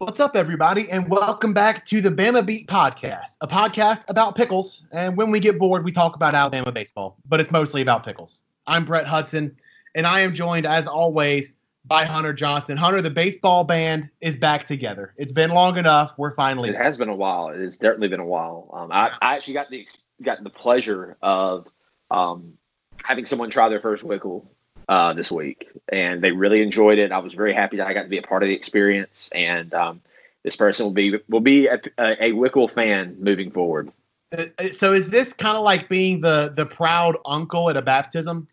What's up, everybody, and welcome back to the Bama Beat Podcast, a podcast about pickles. And when we get bored, we talk about Alabama baseball, but it's mostly about pickles. I'm Brett Hudson, and I am joined, as always, by Hunter Johnson. Hunter, the baseball band is back together. It's been long enough. We're finally. It has been a while. It has certainly been a while. Um, I, I actually got the got the pleasure of um, having someone try their first Wickle uh, this week, and they really enjoyed it. I was very happy that I got to be a part of the experience, and um, this person will be will be a, a, Wickle fan moving forward. Uh, so is this kind of like being the the proud uncle at a baptism?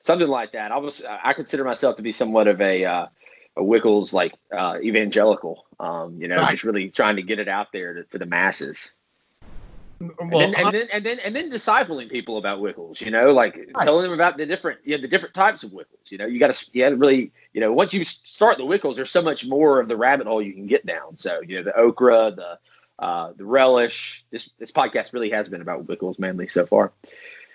Something like that. I was I consider myself to be somewhat of a uh, a Wickles like uh, evangelical. Um, you know, right. just really trying to get it out there to, to the masses. Well, and, then, and, then, and then and then discipling people about Wickles, you know, like right. telling them about the different you know the different types of Wickles. You know, you got to you got to really you know once you start the Wickles, there's so much more of the rabbit hole you can get down. So you know the okra, the uh, the relish. This this podcast really has been about Wickles mainly so far.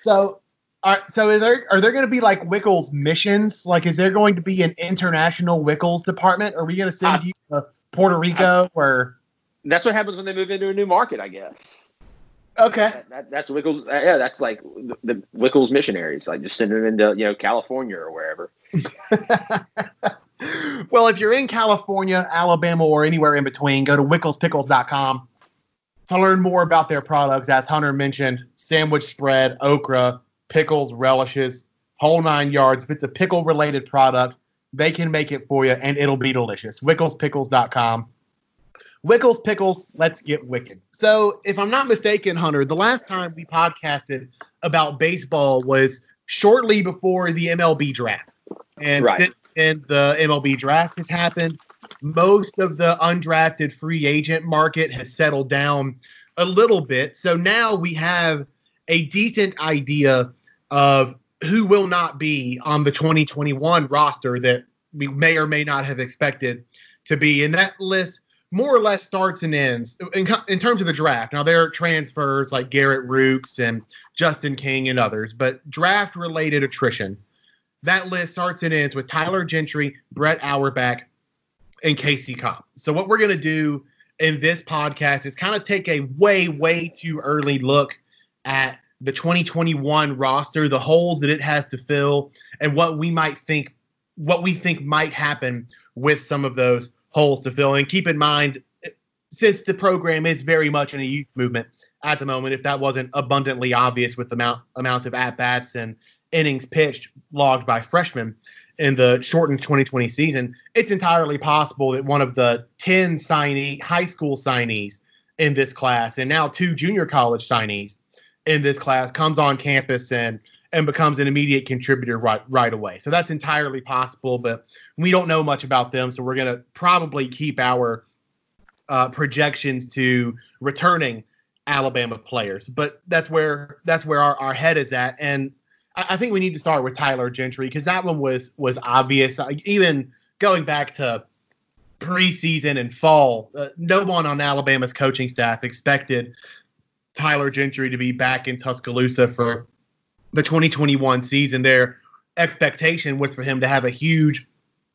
So. Are, so is there are there going to be like Wickles missions? Like, is there going to be an international Wickles department? Are we going to send I, you to Puerto Rico I, or? That's what happens when they move into a new market, I guess. Okay. That, that, that's Wickles. Uh, yeah, that's like the, the Wickles missionaries. Like just sending them into you know California or wherever. well, if you're in California, Alabama, or anywhere in between, go to wicklespickles.com to learn more about their products. As Hunter mentioned, sandwich spread, okra, pickles, relishes, whole nine yards. If it's a pickle related product, they can make it for you and it'll be delicious. Wicklespickles.com. Wickles Pickles, let's get wicked. So, if I'm not mistaken, Hunter, the last time we podcasted about baseball was shortly before the MLB draft. And right. since then, the MLB draft has happened. Most of the undrafted free agent market has settled down a little bit. So now we have a decent idea of who will not be on the 2021 roster that we may or may not have expected to be. And that list more or less starts and ends in, in terms of the draft. Now there are transfers like Garrett Rukes and Justin King and others, but draft related attrition. That list starts and ends with Tyler Gentry, Brett Auerbach, and Casey Cobb. So what we're gonna do in this podcast is kind of take a way, way too early look at the 2021 roster, the holes that it has to fill, and what we might think, what we think might happen with some of those holes to fill. And keep in mind, since the program is very much in a youth movement at the moment, if that wasn't abundantly obvious with the amount amount of at bats and innings pitched logged by freshmen in the shortened 2020 season, it's entirely possible that one of the 10 signee high school signees in this class and now two junior college signees in this class comes on campus and and becomes an immediate contributor right right away. So that's entirely possible, but we don't know much about them. So we're going to probably keep our uh, projections to returning Alabama players. But that's where that's where our, our head is at, and I, I think we need to start with Tyler Gentry because that one was was obvious. Uh, even going back to preseason and fall, uh, no one on Alabama's coaching staff expected Tyler Gentry to be back in Tuscaloosa for the 2021 season, their expectation was for him to have a huge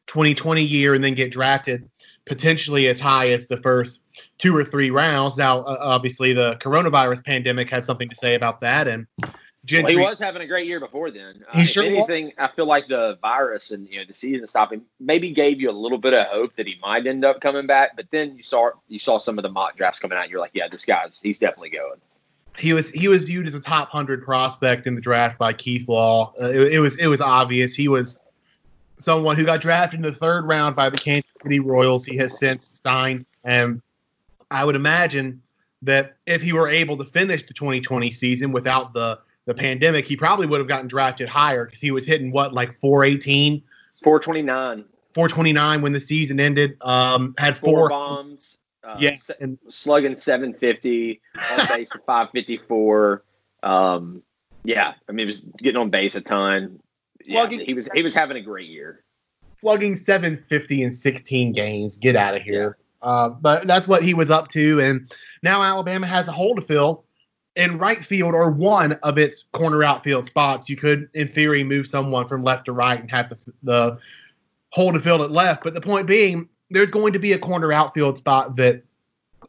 2020 year and then get drafted potentially as high as the first two or three rounds. Now, uh, obviously, the coronavirus pandemic had something to say about that, and Gentry, well, he was having a great year before then. Uh, he sure anything, was. I feel like the virus and you know the season stopping maybe gave you a little bit of hope that he might end up coming back. But then you saw you saw some of the mock drafts coming out. You're like, yeah, this guy's he's definitely going he was he was viewed as a top hundred prospect in the draft by Keith Law. Uh, it, it, was it was obvious he was someone who got drafted in the third round by the Kansas City Royals. He has since signed, and I would imagine that if he were able to finish the 2020 season without the the pandemic, he probably would have gotten drafted higher because he was hitting what like 418, 429, 429 when the season ended. Um, had four, four bombs. Uh, yeah, and slugging 750 on base 554. Um, yeah, I mean, he was getting on base a ton. Yeah, he was he was having a great year. Slugging 750 in 16 games. Get out of here. Yeah. Uh, but that's what he was up to, and now Alabama has a hole to fill in right field or one of its corner outfield spots. You could, in theory, move someone from left to right and have the the hole to fill at left. But the point being, there's going to be a corner outfield spot that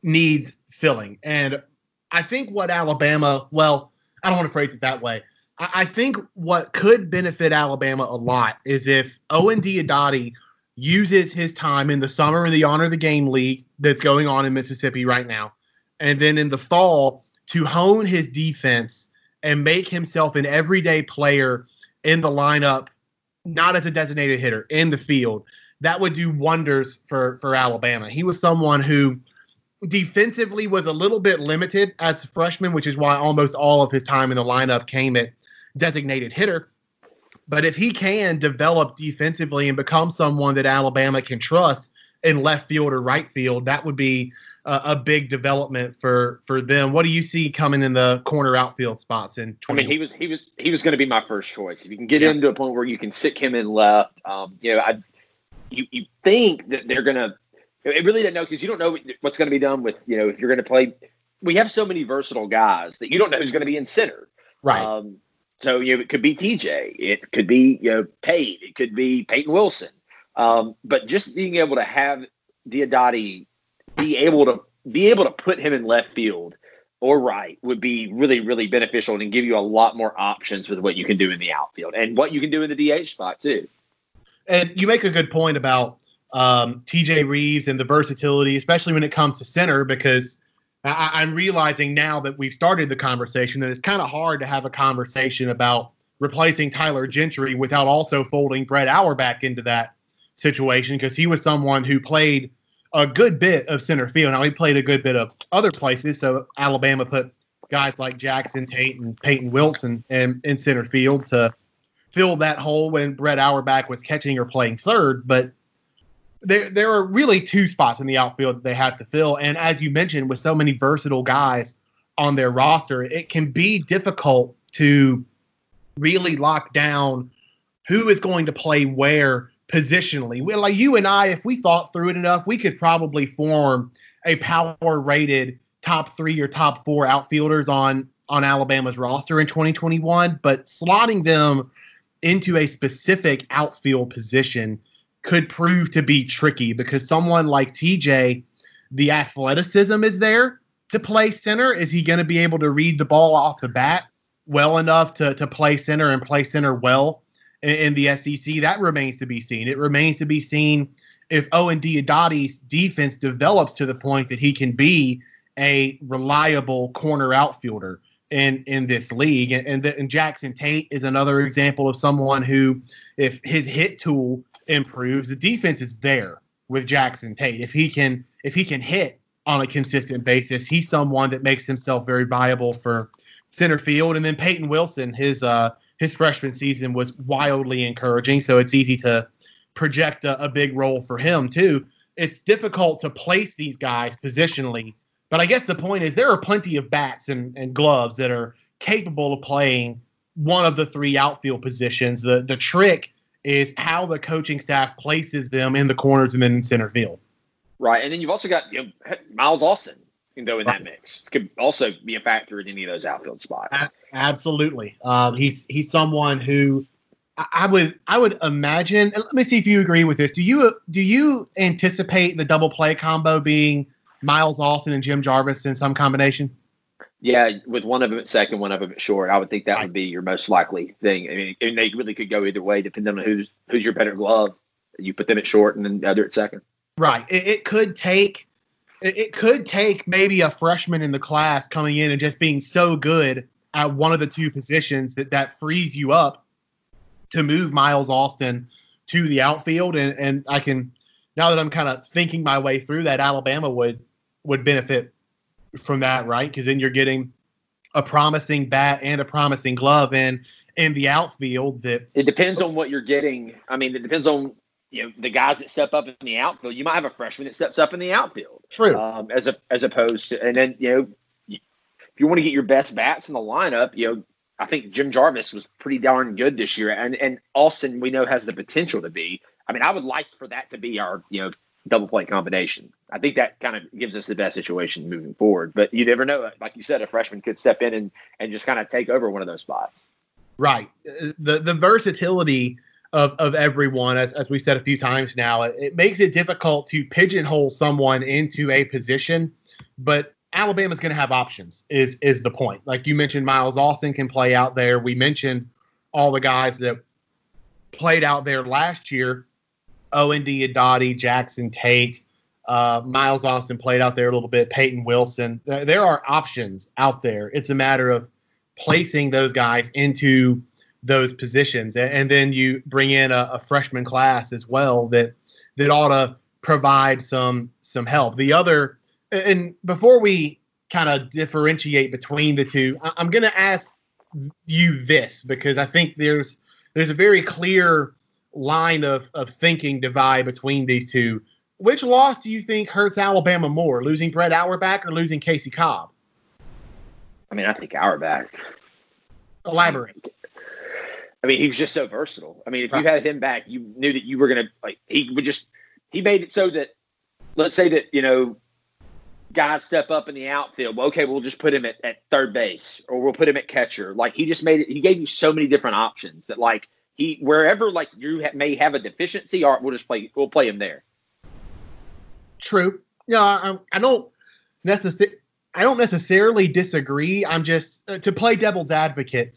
needs filling. And I think what Alabama, well, I don't want to phrase it that way. I, I think what could benefit Alabama a lot is if Owen Diodati uses his time in the summer in the Honor the Game League that's going on in Mississippi right now, and then in the fall to hone his defense and make himself an everyday player in the lineup, not as a designated hitter in the field. That would do wonders for for Alabama. He was someone who defensively was a little bit limited as a freshman, which is why almost all of his time in the lineup came at designated hitter. But if he can develop defensively and become someone that Alabama can trust in left field or right field, that would be a, a big development for for them. What do you see coming in the corner outfield spots in? 20- I mean, he was he was he was going to be my first choice. If you can get yeah. into a point where you can stick him in left, um, you know, I you you think that they're going to. It really doesn't know because you don't know what's going to be done with you know if you're going to play. We have so many versatile guys that you don't know who's going to be in center. Right. Um, so you know, it could be TJ, it could be you know Tate, it could be Peyton Wilson. Um, but just being able to have Diodati be able to be able to put him in left field or right would be really really beneficial and give you a lot more options with what you can do in the outfield and what you can do in the DH spot too. And you make a good point about um, TJ Reeves and the versatility, especially when it comes to center, because I, am realizing now that we've started the conversation that it's kind of hard to have a conversation about replacing Tyler Gentry without also folding Brett Auerbach into that situation because he was someone who played a good bit of center field. Now he played a good bit of other places. So Alabama put guys like Jackson Tate and Peyton Wilson in, in center field to fill that hole when Brett Auerbach was catching or playing third. But there there are really two spots in the outfield that they have to fill. And as you mentioned, with so many versatile guys on their roster, it can be difficult to really lock down who is going to play where positionally. Well, like you and I, if we thought through it enough, we could probably form a power rated top three or top four outfielders on on Alabama's roster in 2021, but slotting them into a specific outfield position could prove to be tricky because someone like TJ, the athleticism is there to play center. Is he going to be able to read the ball off the bat well enough to, to play center and play center well in, in the SEC? That remains to be seen. It remains to be seen if Owen Diodati's defense develops to the point that he can be a reliable corner outfielder in in this league. And, and, and Jackson Tate is another example of someone who, if his hit tool improves, the defense is there with Jackson Tate. If he can if he can hit on a consistent basis, he's someone that makes himself very viable for center field. And then Peyton Wilson, his uh his freshman season was wildly encouraging, so it's easy to project a, a big role for him too. It's difficult to place these guys positionally, but I guess the point is there are plenty of bats and, and gloves that are capable of playing one of the three outfield positions. The the trick is how the coaching staff places them in the corners and then in center field. Right, and then you've also got you know, Miles Austin can go in right. that mix. Could also be a factor in any of those outfield spots. absolutely, um, he's he's someone who I would I would imagine. Let me see if you agree with this. Do you do you anticipate the double play combo being Miles Austin and Jim Jarvis in some combination? Yeah, with one of them at second, one of them at short, I would think that would be your most likely thing. I mean, and they really could go either way, depending on who's who's your better glove. You put them at short, and then the other at second. Right. It, it could take it, it could take maybe a freshman in the class coming in and just being so good at one of the two positions that that frees you up to move Miles Austin to the outfield. And and I can now that I'm kind of thinking my way through that, Alabama would would benefit from that, right? Because then you're getting a promising bat and a promising glove in in the outfield. That it depends on what you're getting. I mean, it depends on you know the guys that step up in the outfield. You might have a freshman that steps up in the outfield, true, um, as a as opposed to, and then you know if you want to get your best bats in the lineup, you know. I think Jim Jarvis was pretty darn good this year, and and Austin we know has the potential to be. I mean, I would like for that to be our you know double play combination. I think that kind of gives us the best situation moving forward. But you never know. Like you said, a freshman could step in and, and just kind of take over one of those spots. Right. The the versatility of, of everyone, as, as we said a few times now. It, it makes it difficult to pigeonhole someone into a position, but Alabama's going to have options. Is is the point? Like you mentioned, Miles Austin can play out there. We mentioned all the guys that played out there last year. Owen Diodati, Jackson Tate, uh, Miles Austin played out there a little bit. Peyton Wilson. There are options out there. It's a matter of placing those guys into those positions, and, then you bring in a, a, freshman class as well that that ought to provide some some help. The other, and before we kind of differentiate between the two, I'm going to ask you this because I think there's there's a very clear line of of thinking divide between these two. Which loss do you think hurts Alabama more, losing Brett Auerbach or losing Casey Cobb? I mean, I think Auerbach. Elaborate. I mean, he was just so versatile. I mean, if right. you had him back, you knew that you were going to like. He would just he made it so that let's say that you know guys step up in the outfield. Well, okay, we'll just put him at, at third base or we'll put him at catcher. Like he just made it. He gave you so many different options that like he wherever like you ha- may have a deficiency, or we'll just play. We'll play him there. True. Yeah, I, I don't necessarily. I don't necessarily disagree. I'm just uh, to play devil's advocate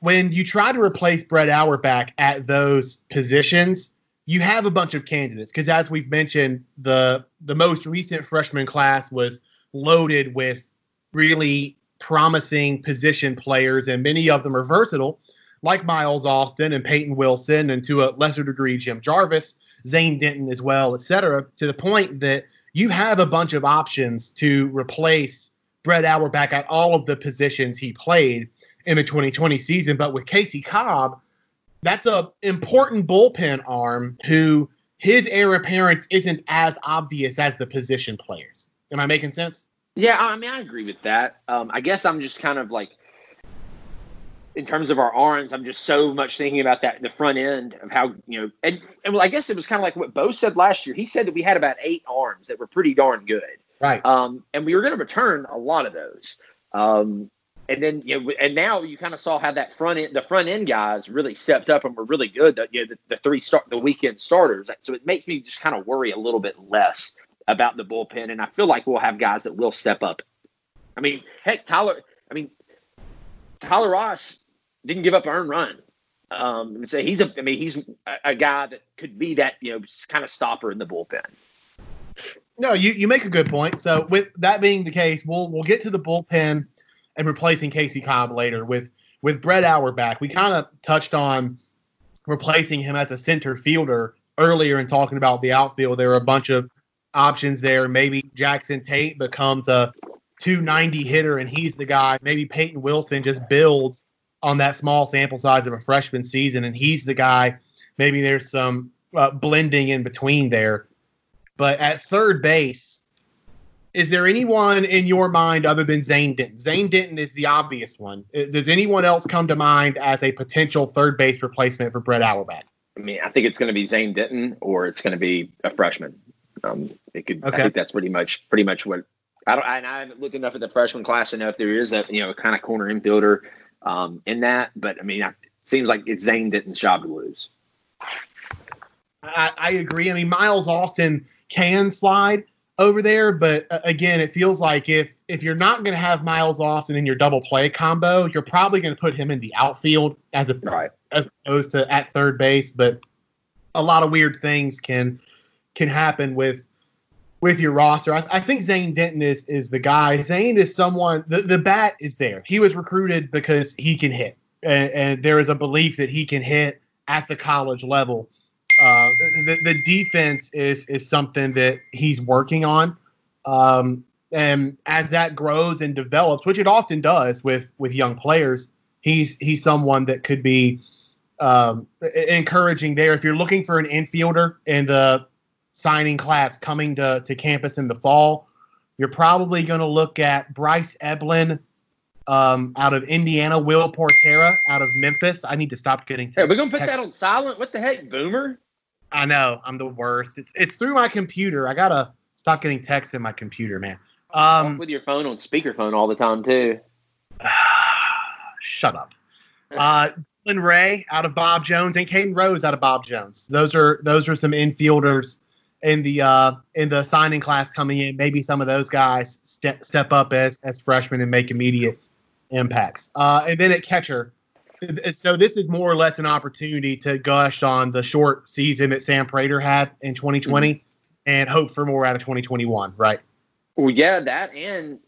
when you try to replace Brett Auerbach at those positions, you have a bunch of candidates because as we've mentioned, the the most recent freshman class was loaded with really promising position players, and many of them are versatile, like Miles Austin and Peyton Wilson, and to a lesser degree Jim Jarvis, Zane Denton as well, et cetera, to the point that you have a bunch of options to replace Brett Auerbach at all of the positions he played in the 2020 season. But with Casey Cobb, that's a important bullpen arm who his heir apparent isn't as obvious as the position players. Am I making sense? Yeah, I mean, I agree with that. Um, I guess I'm just kind of like, in terms of our arms, I'm just so much thinking about that the front end of how you know, and, and well, I guess it was kind of like what Bo said last year. He said that we had about eight arms that were pretty darn good, right? Um, and we were going to return a lot of those. Um, and then you know, and now you kind of saw how that front end, the front end guys really stepped up and were really good. The, you know, the, the three start the weekend starters. So it makes me just kind of worry a little bit less about the bullpen, and I feel like we'll have guys that will step up. I mean, heck, Tyler. I mean, Tyler Ras didn't give up an earned run. Um, so he's a. I mean, he's a, a guy that could be that you know kind of stopper in the bullpen. No, you, you make a good point. So with that being the case, we'll we'll get to the bullpen and replacing Casey Cobb later with with Brett Auerbach. We kind of touched on replacing him as a center fielder earlier and talking about the outfield. There are a bunch of options there. Maybe Jackson Tate becomes a 290 hitter and he's the guy. Maybe Peyton Wilson just builds on that small sample size of a freshman season and he's the guy. Maybe there's some uh, blending in between there. But at third base, is there anyone in your mind other than Zane Denton? Zane Denton is the obvious one. Uh, does anyone else come to mind as a potential third base replacement for Brett Auerbach? I mean, I think it's going to be Zane Denton or it's going to be a freshman. Um, it could. Okay. I think that's pretty much pretty much what I don't. I, I haven't looked enough at the freshman class to know if there is a you know kind of corner infielder um, in that. But I mean, it seems like it's Zane Denton's job to lose. I, I agree. I mean, Miles Austin can slide over there. But uh, again, it feels like if if you're not going to have Miles Austin in your double play combo, you're probably going to put him in the outfield as a right. as opposed to at third base. But a lot of weird things can can happen with with your roster. I, I, think Zane Denton is is the guy. Zane is someone. The, the bat is there. He was recruited because he can hit, and, and there is a belief that he can hit at the college level. Uh, the, the defense is is something that he's working on. Um, and as that grows and develops, which it often does with with young players, he's he's someone that could be um, encouraging there. If you're looking for an infielder in the signing class coming to, to campus in the fall, you're probably going to look at Bryce Eblin um, out of Indiana, Will Portera out of Memphis. I need to stop getting. Hey, we're gonna put text. that on silent. What the heck, Boomer? I know I'm the worst. It's it's through my computer. I gotta stop getting texts in my computer, man. Um, with your phone on speakerphone all the time too. shut up. Uh, Dylan Ray out of Bob Jones and Caden Rose out of Bob Jones. Those are those are some infielders in the uh, in the signing class coming in. Maybe some of those guys step step up as as freshmen and make immediate impacts. Uh, and then at catcher, so this is more or less an opportunity to gush on the short season that Sam Praytor had in 2020 mm-hmm. and hope for more out of 2021, right? Well, yeah, that and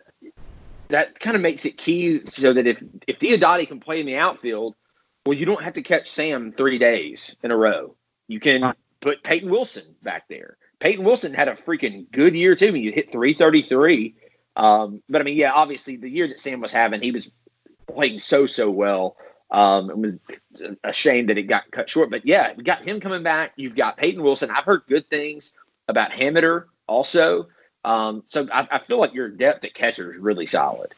that kind of makes it key so that if if Diodati can play in the outfield, well, you don't have to catch Sam three days in a row. You can put Peyton Wilson back there. Peyton Wilson had a freaking good year too. I mean, you hit 333. Um, but I mean, yeah, obviously the year that Sam was having, he was playing so so well. Um, it was a shame that it got cut short. But yeah, we got him coming back. You've got Peyton Wilson. I've heard good things about Hameter also. Um, so I, I, feel like your depth at catcher is really solid.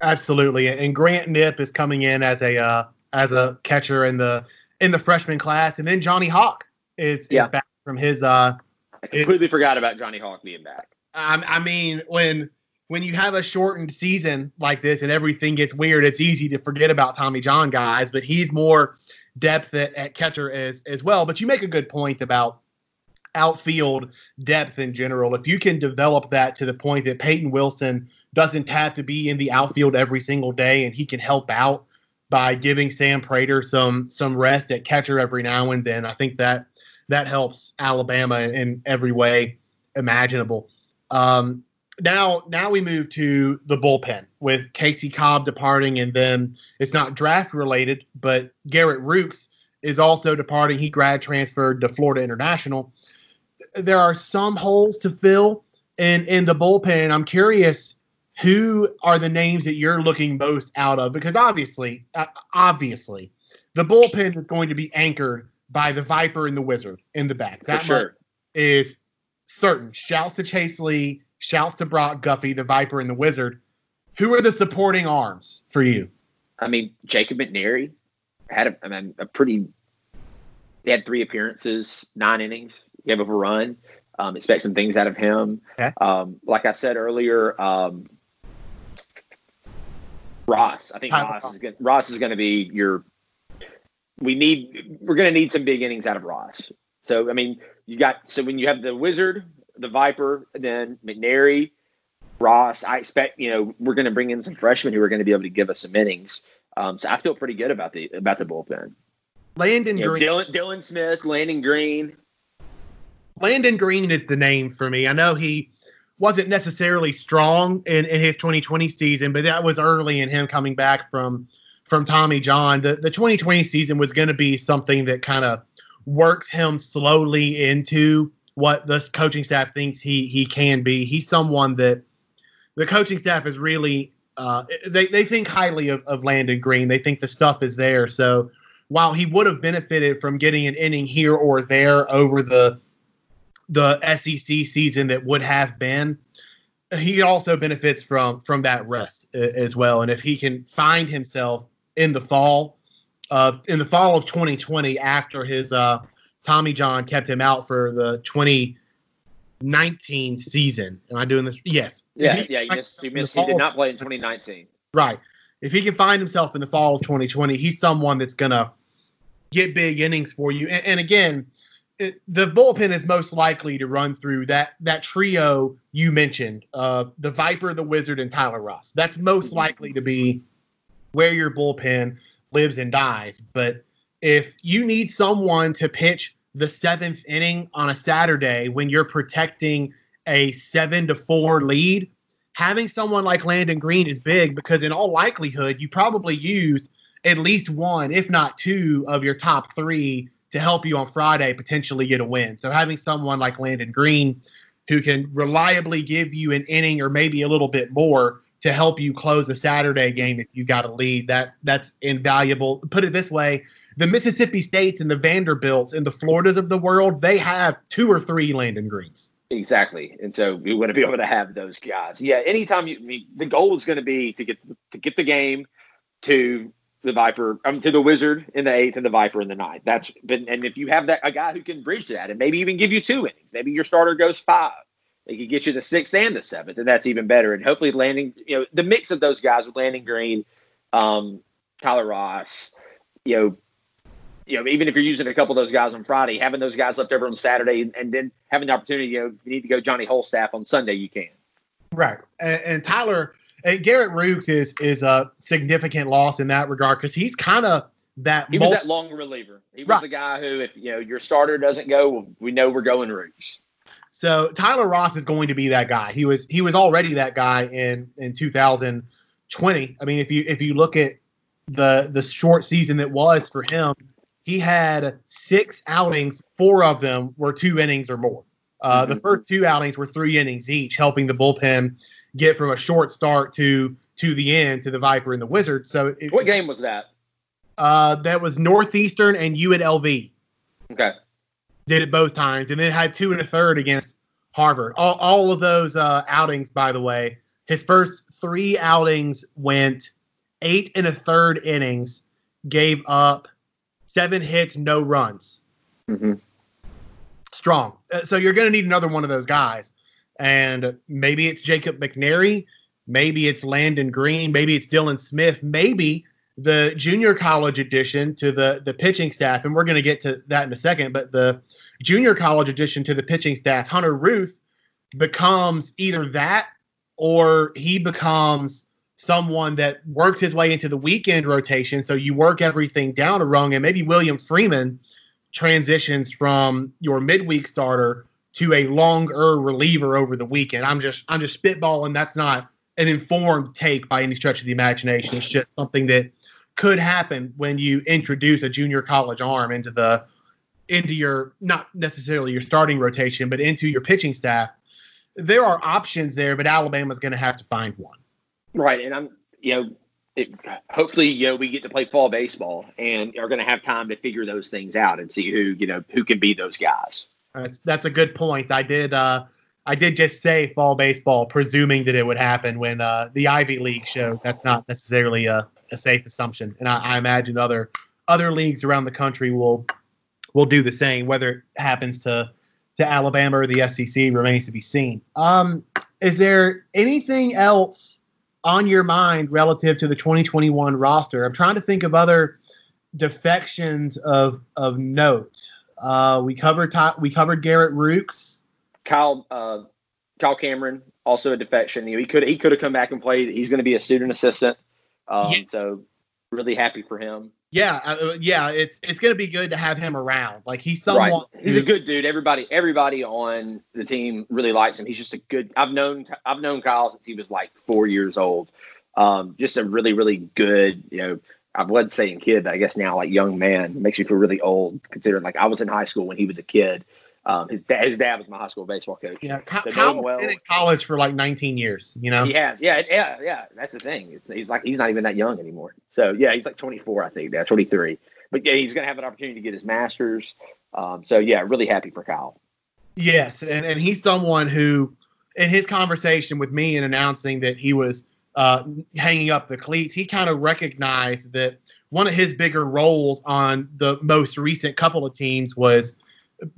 Absolutely, and Grant Knipp is coming in as a uh, as a catcher in the in the freshman class, and then Johnny Hawk is, is yeah. back from his. Uh, Completely forgot about Johnny Hawk being back. I, I mean, when when you have a shortened season like this and everything gets weird, it's easy to forget about Tommy John guys, but he's more depth at, at catcher as as well. But you make a good point about outfield depth in general. If you can develop that to the point that Peyton Wilson doesn't have to be in the outfield every single day and he can help out by giving Sam Praytor some some rest at catcher every now and then, I think that that helps Alabama in every way imaginable. Um, now now we move to the bullpen with Casey Cobb departing, and then it's not draft related, but Garrett Rukes is also departing. He grad transferred to Florida International. There are some holes to fill in in the bullpen. I'm curious who are the names that you're looking most out of because obviously uh, obviously the bullpen is going to be anchored by the Viper and the Wizard in the back. That sure. is certain. Shouts to Chase Lee Shouts to Brock Guffey, the Viper and the Wizard. Who are the supporting arms for you? I mean, Jacob McNairy had a, I mean, a pretty. He had three appearances, nine innings, gave up a run. Um, expect some things out of him. Okay. Um, like I said earlier, um, Ras. I think Ras is, good. Ras is going to be your. We need. We're going to need some big innings out of Ras. So I mean, you got so when you have the Wizard, the Viper, then McNairy, Ras. I expect you know we're going to bring in some freshmen who are going to be able to give us some innings. Um, so I feel pretty good about the about the bullpen. Landon you Green, Dylan, Dylan Smith, Landon Green. Landon Green is the name for me. I know he wasn't necessarily strong in, in his 2020 season, but that was early in him coming back from from Tommy John. The the 2020 season was going to be something that kind of works him slowly into what the coaching staff thinks he he can be. He's someone that the coaching staff is really uh, they they think highly of, of Landon Green. They think the stuff is there. So while he would have benefited from getting an inning here or there over the the SEC season that would have been, he also benefits from from that rest as well. And if he can find himself in the fall, uh, in the fall of 2020 after his uh, Tommy John kept him out for the 2019 season. Am I doing this? Yes. Yeah, he, yeah. He, missed, he, missed, he did not play in 2019. Right. If he can find himself in the fall of 2020, he's someone that's going to get big innings for you. And, and again, it, the bullpen is most likely to run through that that trio you mentioned, uh, the Viper, the Wizard, and Tyler Ras. That's most mm-hmm. likely to be where your bullpen lives and dies. But if you need someone to pitch the seventh inning on a Saturday when you're protecting a seven to four lead, having someone like Landon Green is big because in all likelihood you probably used at least one, if not two, of your top three to help you on Friday potentially get a win. So having someone like Landon Green who can reliably give you an inning or maybe a little bit more to help you close a Saturday game if you got a lead. That that's invaluable. Put it this way, the Mississippi States and the Vanderbilts and the Floridas of the world, they have two or three Landon Greens. Exactly, and so we want to be able to have those guys. Yeah, anytime you, mean, the goal is going to be to get to get the game to the Viper, um, to the Wizard in the eighth and the Viper in the ninth. That's been, and if you have that a guy who can bridge that and maybe even give you two innings, maybe your starter goes five they could get you the sixth and the seventh, and that's even better. And hopefully, landing, you know, the mix of those guys with Landon Green, um, Tyler Ras, you know, you know, even if you're using a couple of those guys on Friday, having those guys left over on Saturday, and, and then having the opportunity, you know, if you need to go Johnny Holstaff on Sunday, you can. Right, and, and Tyler and Garrett Rukes is is a significant loss in that regard because he's kind of that. He was that long reliever. He was right. the guy who, if you know your starter doesn't go, we know we're going Rukes. So Tyler Ras is going to be that guy. He was he was already that guy in in 2020. I mean, if you if you look at the the short season that was for him, he had six outings. Four of them were two innings or more. Uh, mm-hmm. The first two outings were three innings each, helping the bullpen get from a short start to to the end to the Viper and the Wizard. So, it, what game was that? Uh, that was Northeastern and UNLV. Okay did it both times, and then had two and a third against Harvard. All, all of those uh, outings, by the way, his first three outings went eight and a third innings, gave up seven hits, no runs. Mm-hmm. Strong. Uh, so you're going to need another one of those guys. And maybe it's Jacob McNairy. Maybe it's Landon Green. Maybe it's Dylan Smith. Maybe the junior college addition to the the pitching staff, and we're going to get to that in a second. But the junior college addition to the pitching staff, Hunter Ruth, becomes either that or he becomes someone that worked his way into the weekend rotation. So you work everything down a rung, and maybe William Freeman transitions from your midweek starter to a longer reliever over the weekend. I'm just I'm just spitballing. That's not an informed take by any stretch of the imagination. It's just something that could happen when you introduce a junior college arm into the into your not necessarily your starting rotation, but into your pitching staff. There are options there, but Alabama's going to have to find one. Right, and I'm you know. It, hopefully, you know, we get to play fall baseball and are going to have time to figure those things out and see who, you know, who can be those guys. That's that's a good point. I did uh, I did just say fall baseball, presuming that it would happen when uh, the Ivy League showed. That's not necessarily a, a safe assumption, and I, I, imagine other other leagues around the country will will do the same. Whether it happens to to Alabama or the SEC remains to be seen. Um, is there anything else on your mind relative to the 2021 roster? I'm trying to think of other defections of of note. Uh, we covered we covered Garrett Rukes. Kyle uh, Kyle Cameron also a defection. You know, he could he could have come back and played. He's going to be a student assistant. Um, yeah. So really happy for him. Yeah, uh, yeah, it's it's going to be good to have him around. Like he's someone. Right. He's a good dude. Everybody everybody on the team really likes him. He's just a good. I've known I've known Kyle since he was like four years old. Um, just a really really good. You know, I wasn't saying kid, but I guess now like young man it makes me feel really old considering like I was in high school when he was a kid. Um, his dad, his dad was my high school baseball coach. Yeah, so Kyle's well. been in college for like 19 years. You know, he has. Yeah, yeah, yeah. That's the thing. It's, he's like he's not even that young anymore. So yeah, he's like 24, I think now, 23. But yeah, he's gonna have an opportunity to get his master's. Um, so yeah, really happy for Kyle. Yes, and and he's someone who, in his conversation with me and announcing that he was uh, hanging up the cleats, he kind of recognized that one of his bigger roles on the most recent couple of teams was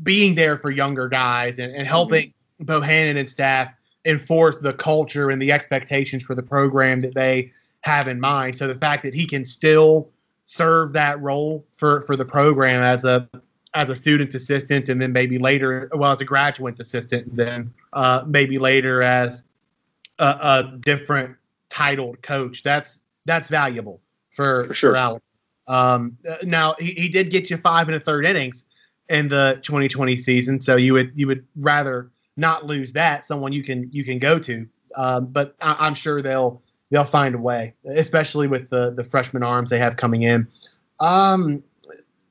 being there for younger guys and, and helping mm-hmm. Bohannon and staff enforce the culture and the expectations for the program that they have in mind. So the fact that he can still serve that role for for the program as a as a student assistant and then maybe later well as a graduate assistant and then uh, maybe later as a, a, different titled coach that's that's valuable for, for sure for Um, now he, he did get you five and a third innings in the 2020 season. So you would you would rather not lose that someone you can you can go to. Um, but I, am sure they'll they'll find a way, especially with the the freshman arms they have coming in. Um,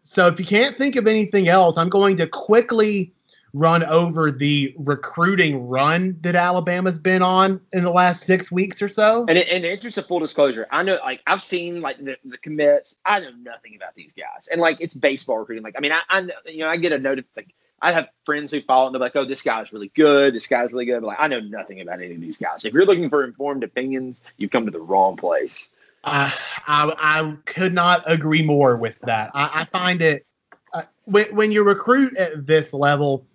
so if you can't think of anything else, I'm going to quickly run over the recruiting run that Alabama's been on in the last six weeks or so. And in the interest of full disclosure, I know like I've seen like the, the commits. I know nothing about these guys, and like it's baseball recruiting. Like I mean, I, I you know I get a note of, like I have friends who follow and they're like, oh, this guy's really good. This guy's really good. But like I know nothing about any of these guys. If you're looking for informed opinions, you've come to the wrong place. Uh, I I could not agree more with that. I, I find it. Uh, when, when you recruit at this level,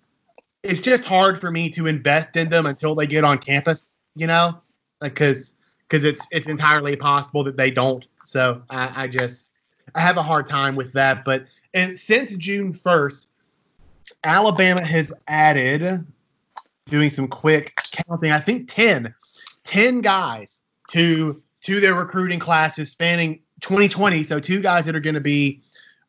it's just hard for me to invest in them until they get on campus, you know, because because it's it's entirely possible that they don't. So I, I just I have a hard time with that. But and since June 1st, Alabama has added, doing some quick counting, I think 10, 10 guys to to their recruiting classes spanning 2020. So two guys that are going to be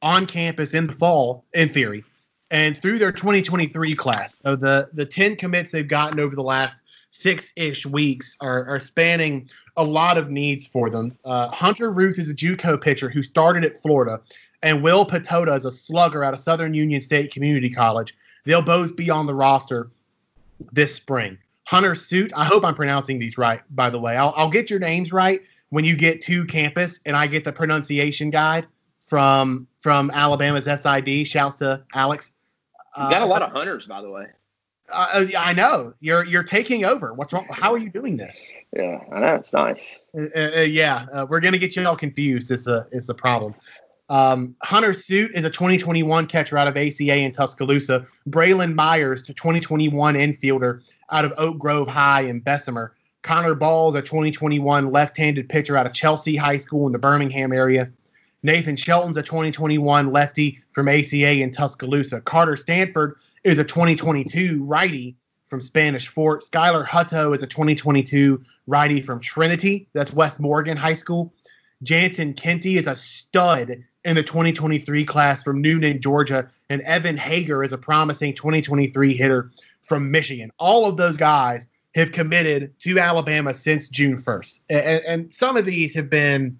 on campus in the fall, in theory, and through their 2023 class. So the the 10 commits they've gotten over the last six ish weeks are, are spanning a lot of needs for them. Uh, Hunter Ruth is a JUCO pitcher who started at Florida, and Will Patota is a slugger out of Southern Union State Community College. They'll both be on the roster this spring. Hunter Suit, I hope I'm pronouncing these right, by the way. I'll, I'll get your names right when you get to campus and I get the pronunciation guide from from Alabama's SID. Shouts to Alex. You got uh, a lot of hunters, by the way. Uh, I know you're you're taking over. What's wrong? How are you doing this? Yeah, I know it's nice. Uh, uh, yeah, uh, we're gonna get you all confused. It's a it's a problem. Um, Hunter Suit is a 2021 catcher out of ACA in Tuscaloosa. Braylon Myers, the 2021 infielder out of Oak Grove High in Bessemer. Connor Ball is a 2021 left-handed pitcher out of Chelsea High School in the Birmingham area. Nathan Shelton's a 2021 lefty from ACA in Tuscaloosa. Carter Stanford is a 2022 righty from Spanish Fort. Skylar Hutto is a 2022 righty from Trinity. That's West Morgan High School. Jansen Kenty is a stud in the 2023 class from Newnan, Georgia. And Evan Hager is a promising 2023 hitter from Michigan. All of those guys have committed to Alabama since June 1st. And, and some of these have been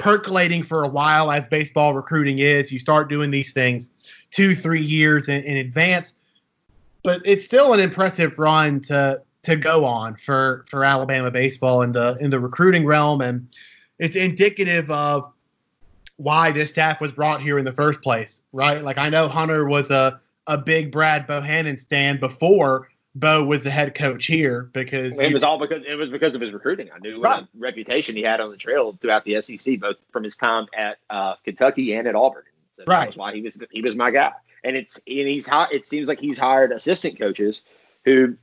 percolating for a while, as baseball recruiting is. You start doing these things two, three years in, in advance. But it's still an impressive run to to go on for for Alabama baseball in the in the recruiting realm, and it's indicative of why this staff was brought here in the first place, right? Like I know Hunter was a a big Brad Bohannon stand before Bo was the head coach here because it was all because it was because of his recruiting. I knew right. what a reputation he had on the trail throughout the SEC, both from his time at uh, Kentucky and at Auburn. So right. That's why he was he was my guy. And it's and he's it seems like he's hired assistant coaches who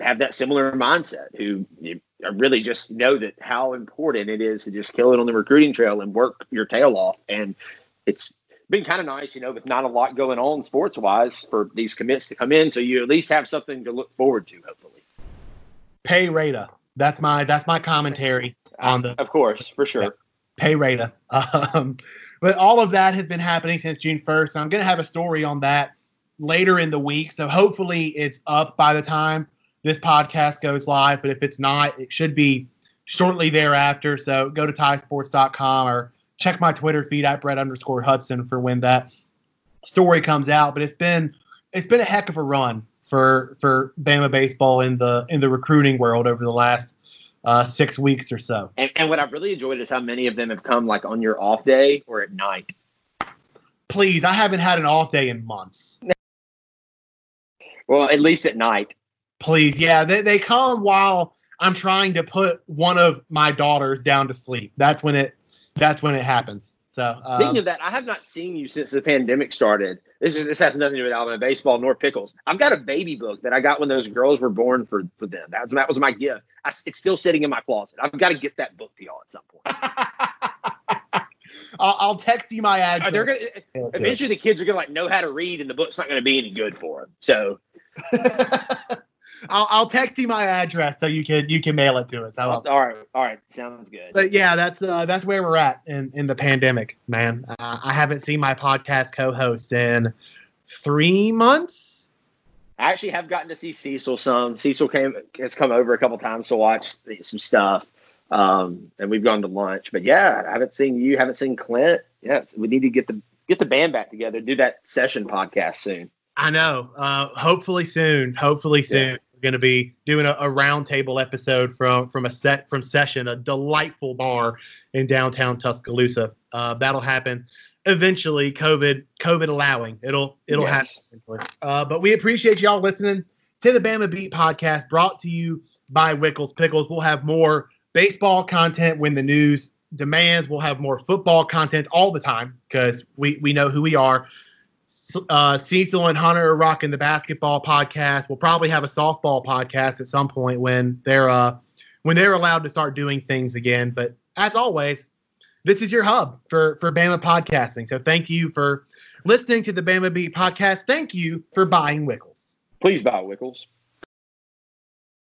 have that similar mindset, who really just know that how important it is to just kill it on the recruiting trail and work your tail off. And it's been kind of nice, you know, with not a lot going on sports wise for these commits to come in. So you at least have something to look forward to, hopefully. Pay Rata. That's my that's my commentary on the Of course, for sure. Pay Rata. Um, but all of that has been happening since June 1st. I'm gonna have a story on that later in the week. So hopefully it's up by the time this podcast goes live. But if it's not, it should be shortly thereafter. So go to tidesports.com or check my Twitter feed at Brett underscore Hudson for when that story comes out. But it's been it's been a heck of a run for for Bama baseball in the in the recruiting world over the last uh, six weeks or so. And, and what I've really enjoyed is how many of them have come like on your off day or at night. Please, I haven't had an off day in months. Well, at least at night. Please, yeah, they they come while I'm trying to put one of my daughters down to sleep. That's when it that's when it happens. So um, speaking of that, I have not seen you since the pandemic started. This is this has nothing to do with Alabama baseball nor pickles. I've got a baby book that I got when those girls were born for for them. That was that was my gift. I, it's still sitting in my closet. I've got to get that book to y'all at some point. I'll, I'll, text you my address. They're gonna, eventually, the kids are gonna like know how to read, and the book's not gonna be any good for them. So. I'll, I'll text you my address so you can you can mail it to us. all right, all right, sounds good. But yeah, that's uh, that's where we're at in in the pandemic, man. Uh, I haven't seen my podcast co-host in three months. I actually have gotten to see Cecil some. Cecil came has come over a couple times to watch some stuff, um, and we've gone to lunch. But yeah, I haven't seen you. Haven't seen Clint. Yeah, we need to get the get the band back together. Do that session podcast soon. I know. Uh, hopefully soon. Hopefully soon. Yeah going to be doing a, a roundtable episode from from a set from session, a delightful bar in downtown Tuscaloosa. Uh, that'll happen eventually, COVID COVID allowing. It'll it'll yes. happen. Uh, but we appreciate y'all listening to the Bama Beat podcast, brought to you by Wickles Pickles. We'll have more baseball content when the news demands. We'll have more football content all the time because we we know who we are uh, Cecil and Hunter are rocking the basketball podcast. We'll probably have a softball podcast at some point when they're uh, when they're allowed to start doing things again. But as always, this is your hub for for Bama podcasting. So thank you for listening to the Bama Beat podcast. Thank you for buying Wickles. Please buy Wickles.